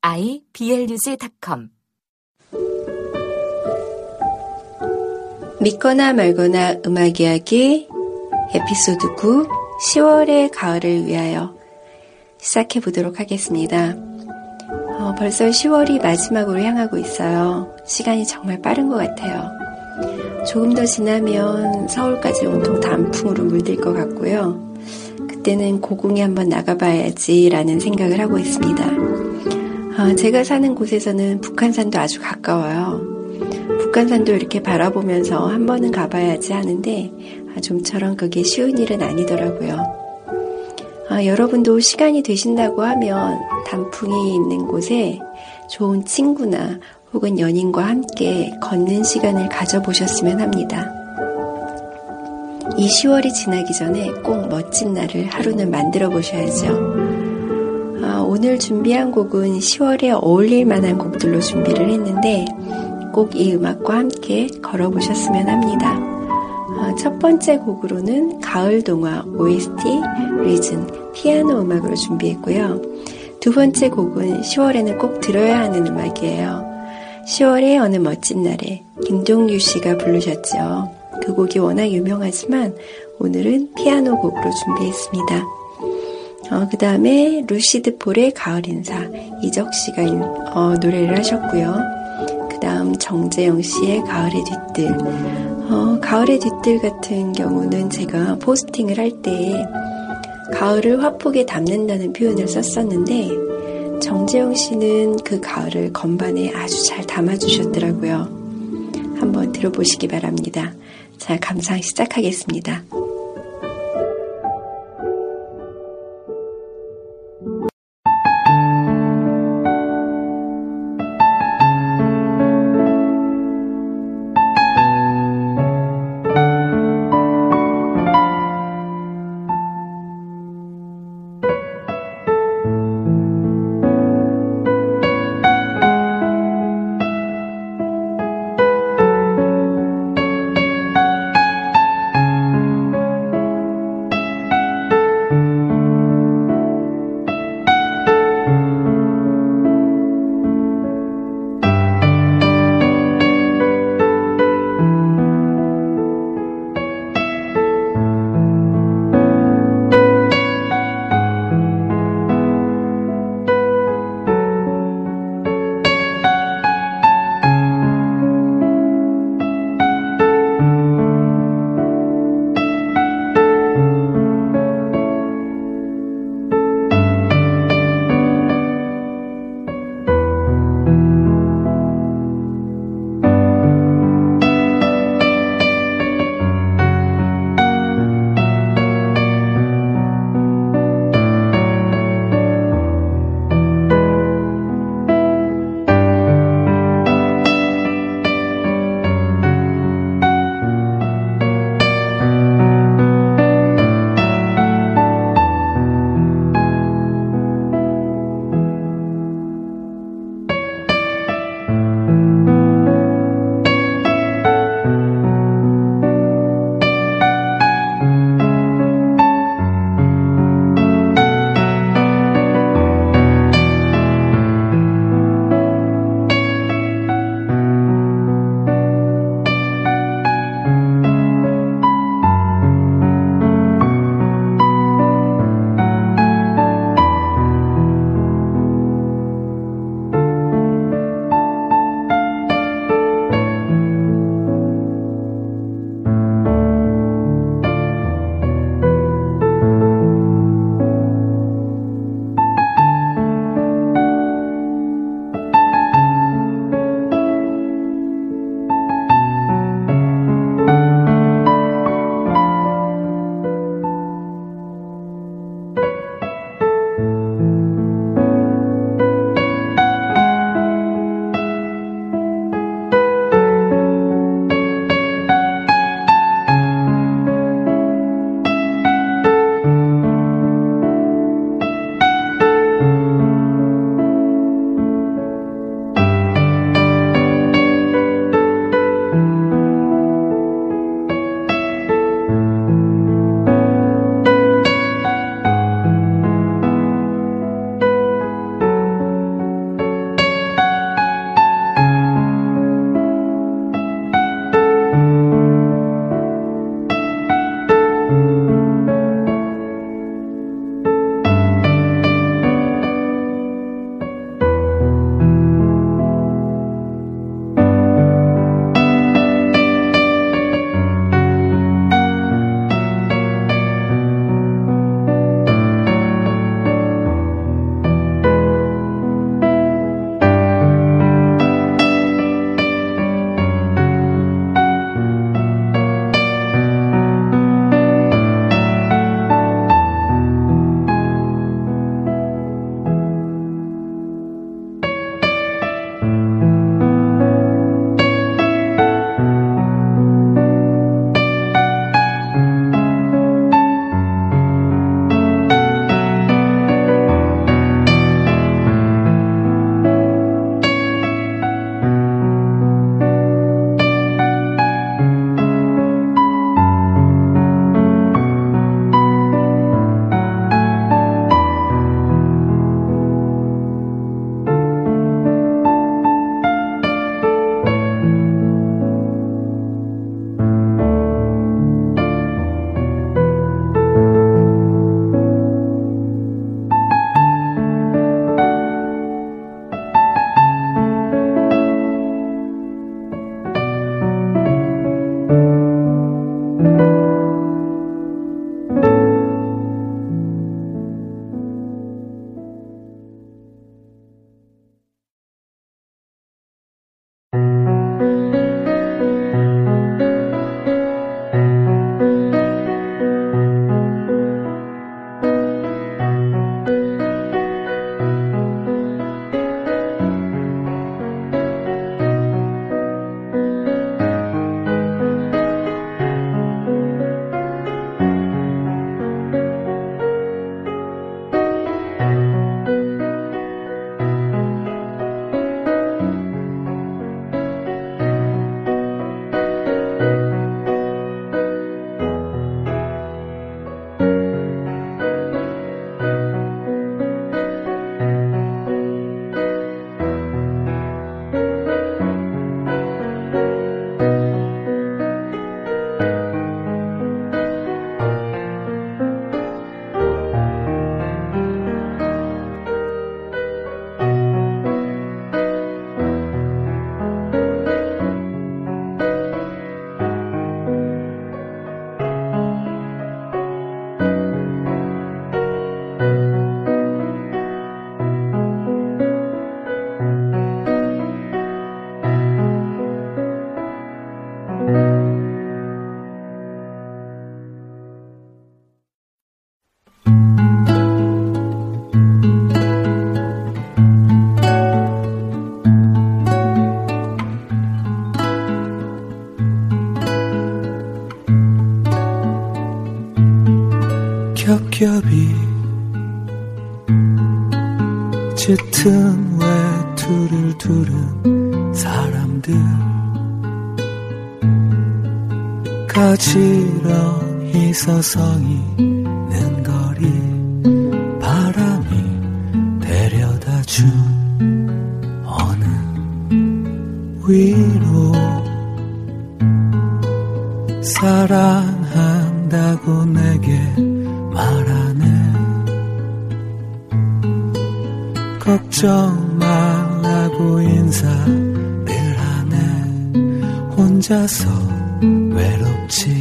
iblog.com 믿거나 말거나 음악 이야기 에피소드 9 10월의 가을을 위하여 시작해 보도록 하겠습니다. 어, 벌써 10월이 마지막으로 향하고 있어요. 시간이 정말 빠른 것 같아요. 조금 더 지나면 서울까지 온통 단풍으로 물들 것 같고요. 그때는 고궁에 한번 나가봐야지라는 생각을 하고 있습니다. 어, 제가 사는 곳에서는 북한산도 아주 가까워요. 북한산도 이렇게 바라보면서 한 번은 가봐야지 하는데 아, 좀처럼 그게 쉬운 일은 아니더라고요. 아, 여러분도 시간이 되신다고 하면 단풍이 있는 곳에 좋은 친구나 혹은 연인과 함께 걷는 시간을 가져보셨으면 합니다. 이 10월이 지나기 전에 꼭 멋진 날을 하루는 만들어 보셔야죠. 아, 오늘 준비한 곡은 10월에 어울릴 만한 곡들로 준비를 했는데 꼭 이 음악과 함께 걸어보셨으면 합니다. 아, 첫 번째 곡으로는 가을 동화 OST 리즌 피아노 음악으로 준비했고요. 두 번째 곡은 10월에는 꼭 들어야 하는 음악이에요. 10월의 어느 멋진 날에 김동유 씨가 부르셨죠. 그 곡이 워낙 유명하지만 오늘은 피아노 곡으로 준비했습니다. 어, 그 다음에 루시드 폴의 가을 인사 이적 씨가 어, 노래를 하셨고요. 그 다음 정재영 씨의 가을의 뒤뜰 어, 가을의 뒤뜰 같은 경우는 제가 포스팅을 할 때 가을을 화폭에 담는다는 표현을 썼었는데 정재영 씨는 그 가을을 건반에 아주 잘 담아주셨더라고요. 한번 들어보시기 바랍니다. 자, 감상 시작하겠습니다. 겹겹이 짙은 외투를 두른 사람들 가지런히 서성이 걱정 말라고 인사를 하네. 혼자서 외롭지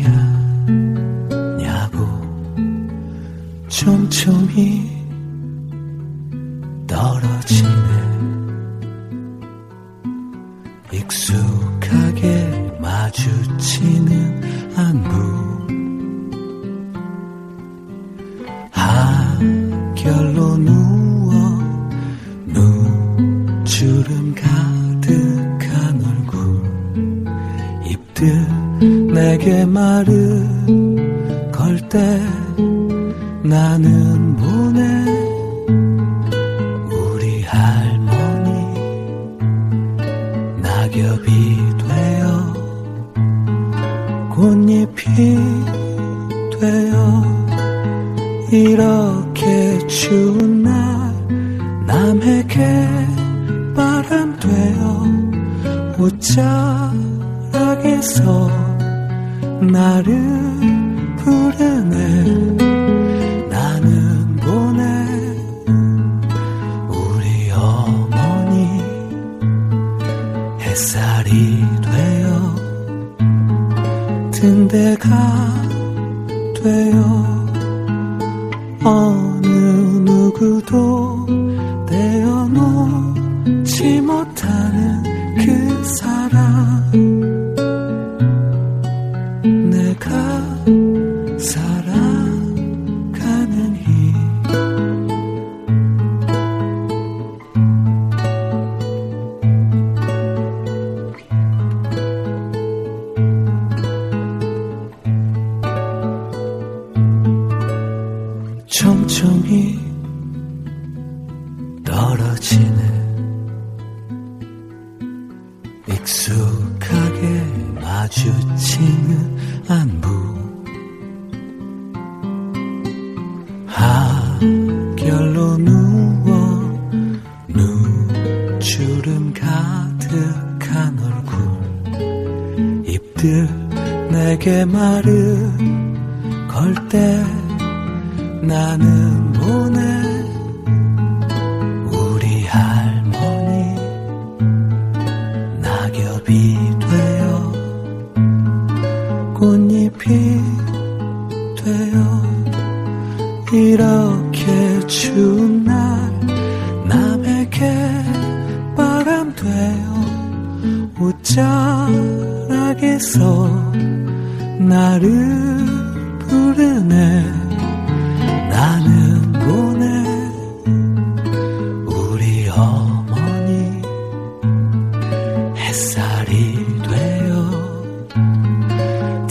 돼요 꽃잎이 돼요 이렇게 추운 날 남에게 바람 돼요 옷자락에서 나를 부르네. 멀어지네 익숙하게 마주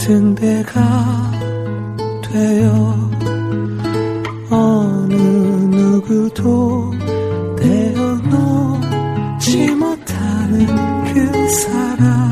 상대가 되어 어느 누구도 떼어놓지 못하는 그 사람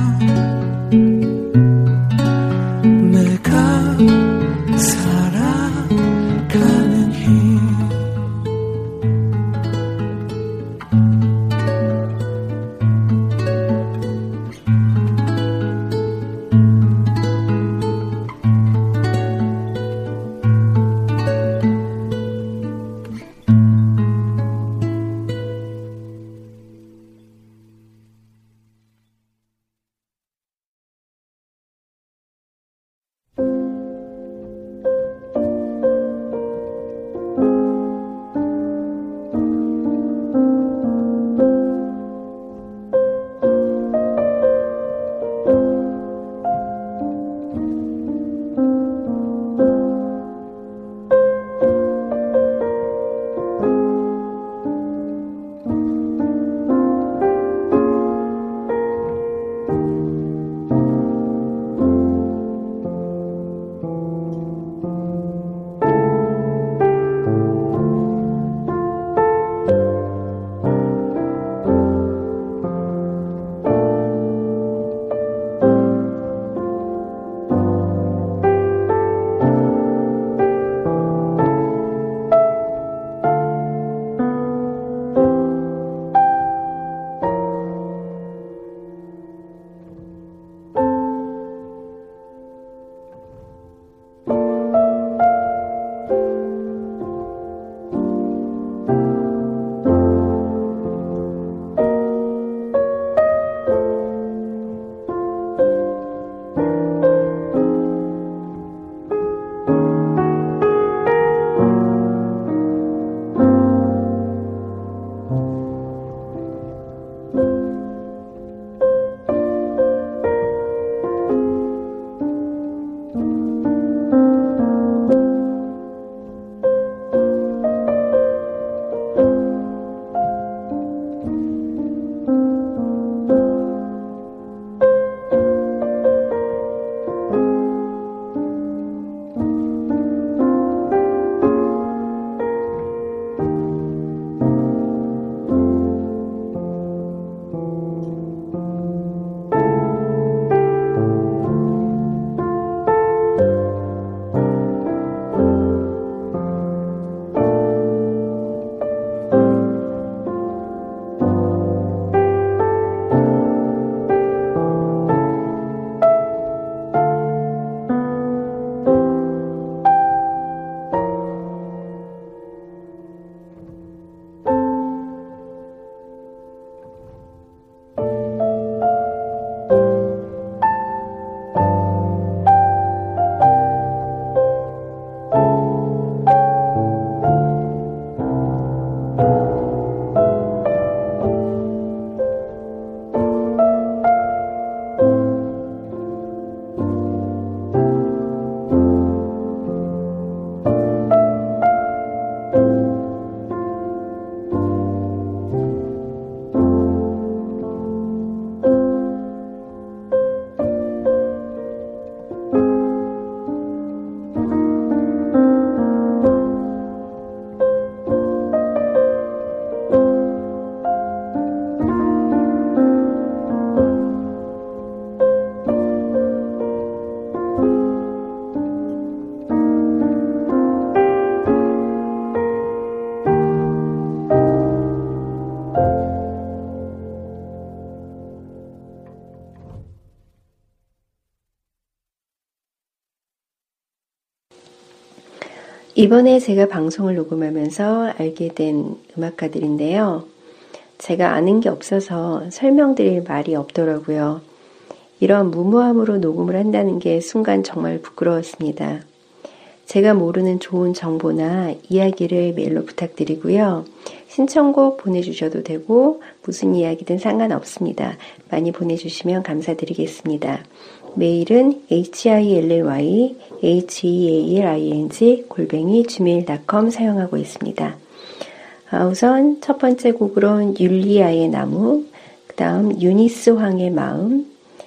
이번에 제가 방송을 녹음하면서 알게 된 음악가들인데요. 제가 아는 게 없어서 설명드릴 말이 없더라고요. 이런 무모함으로 녹음을 한다는 게 순간 정말 부끄러웠습니다. 제가 모르는 좋은 정보나 이야기를 메일로 부탁드리고요. 신청곡 보내주셔도 되고 무슨 이야기든 상관없습니다. 많이 보내주시면 감사드리겠습니다. 메일은 hilly, healing, 골뱅이 gmail.com 사용하고 있습니다. 아, 우선 첫 번째 곡으론 율리아의 나무, 그 다음 유니스 황의 마음,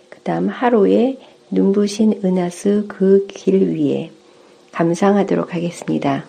그 다음 하로의 눈부신 은하수 그 길 위에 감상하도록 하겠습니다.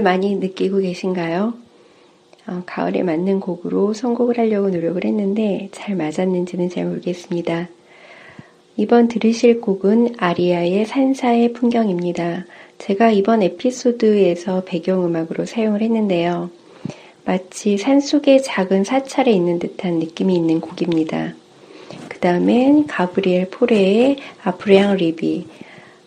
가을 많이 느끼고 계신가요? 어, 가을에 맞는 곡으로 선곡을 하려고 노력을 했는데 잘 맞았는지는 잘 모르겠습니다. 이번 들으실 곡은 아리아의 산사의 풍경입니다. 제가 이번 에피소드에서 배경음악으로 사용을 했는데요. 마치 산속의 작은 사찰에 있는 듯한 느낌이 있는 곡입니다. 그 다음엔 가브리엘 포레의 아프레앙 리비,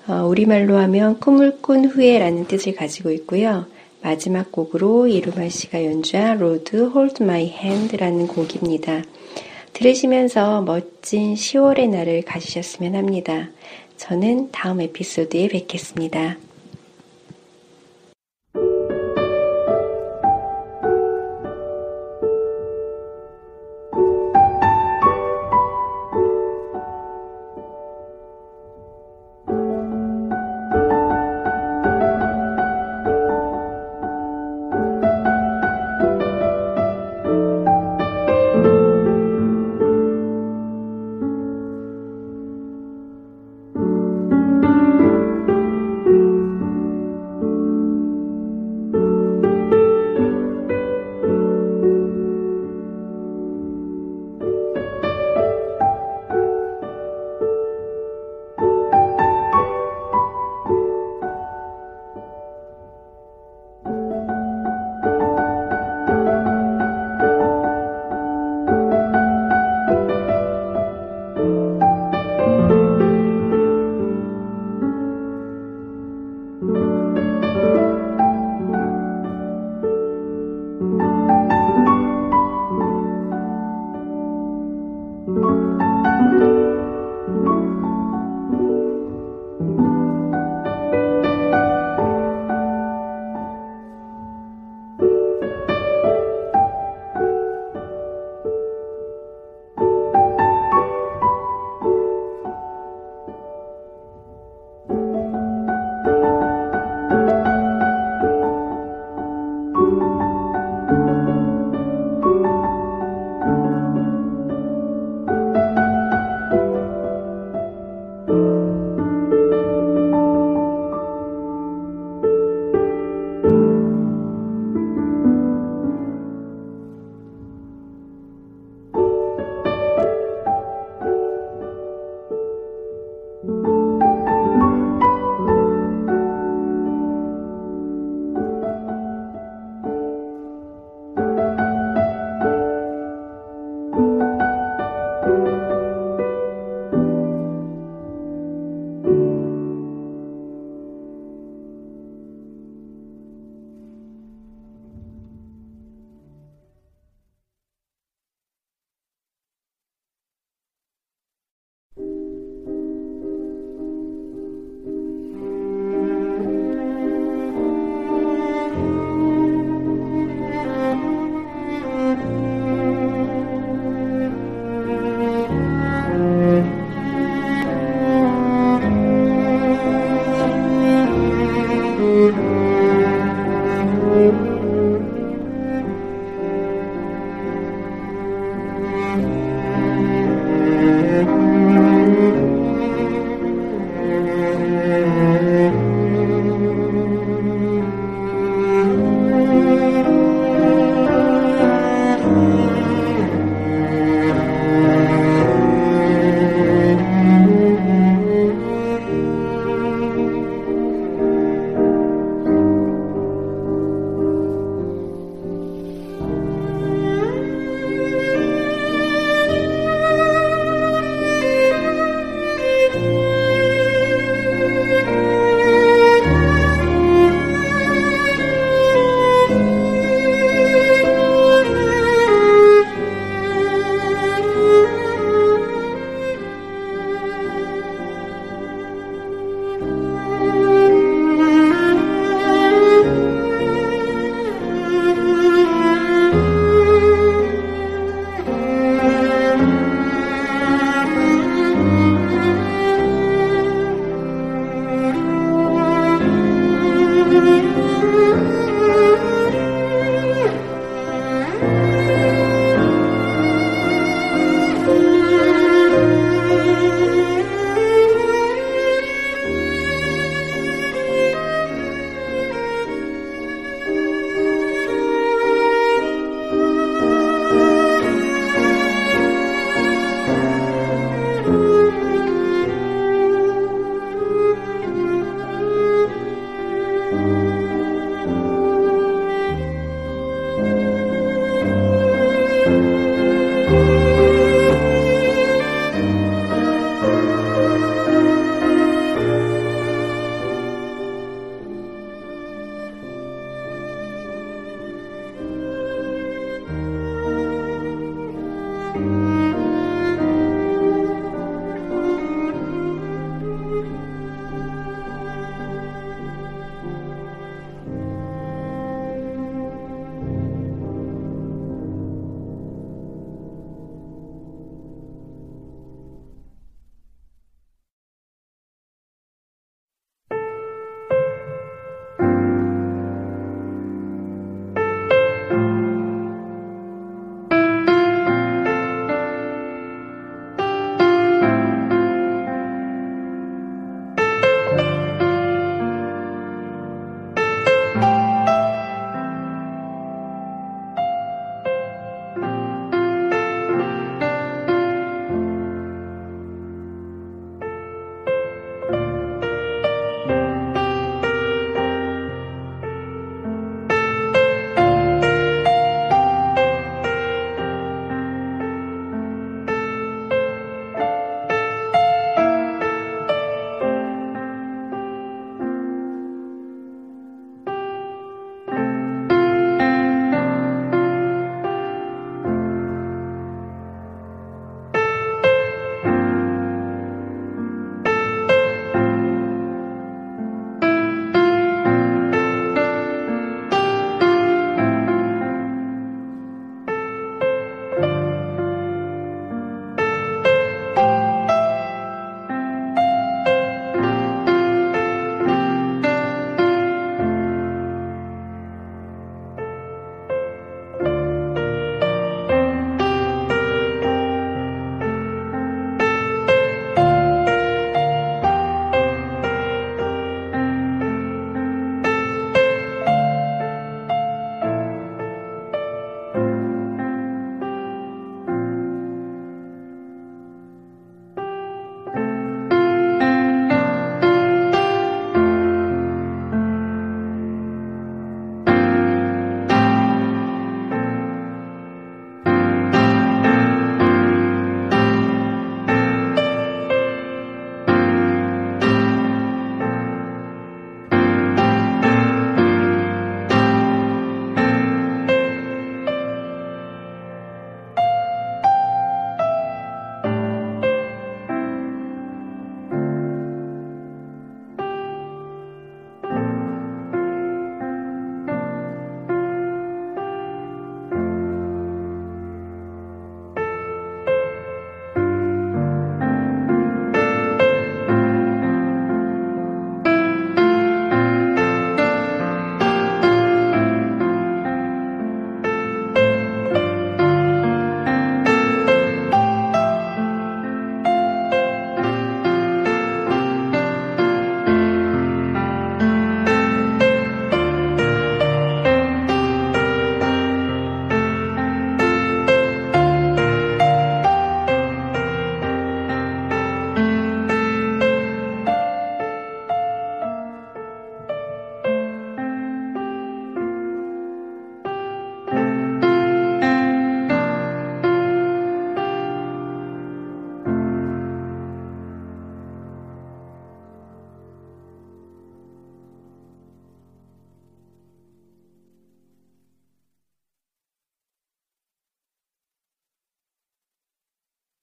어, 우리말로 하면 꿈을 꾼 후에라는 뜻을 가지고 있고요. 마지막 곡으로 이루마 씨가 연주한 Lord Hold My Hand라는 곡입니다. 들으시면서 멋진 10월의 날을 가지셨으면 합니다. 저는 다음 에피소드에 뵙겠습니다.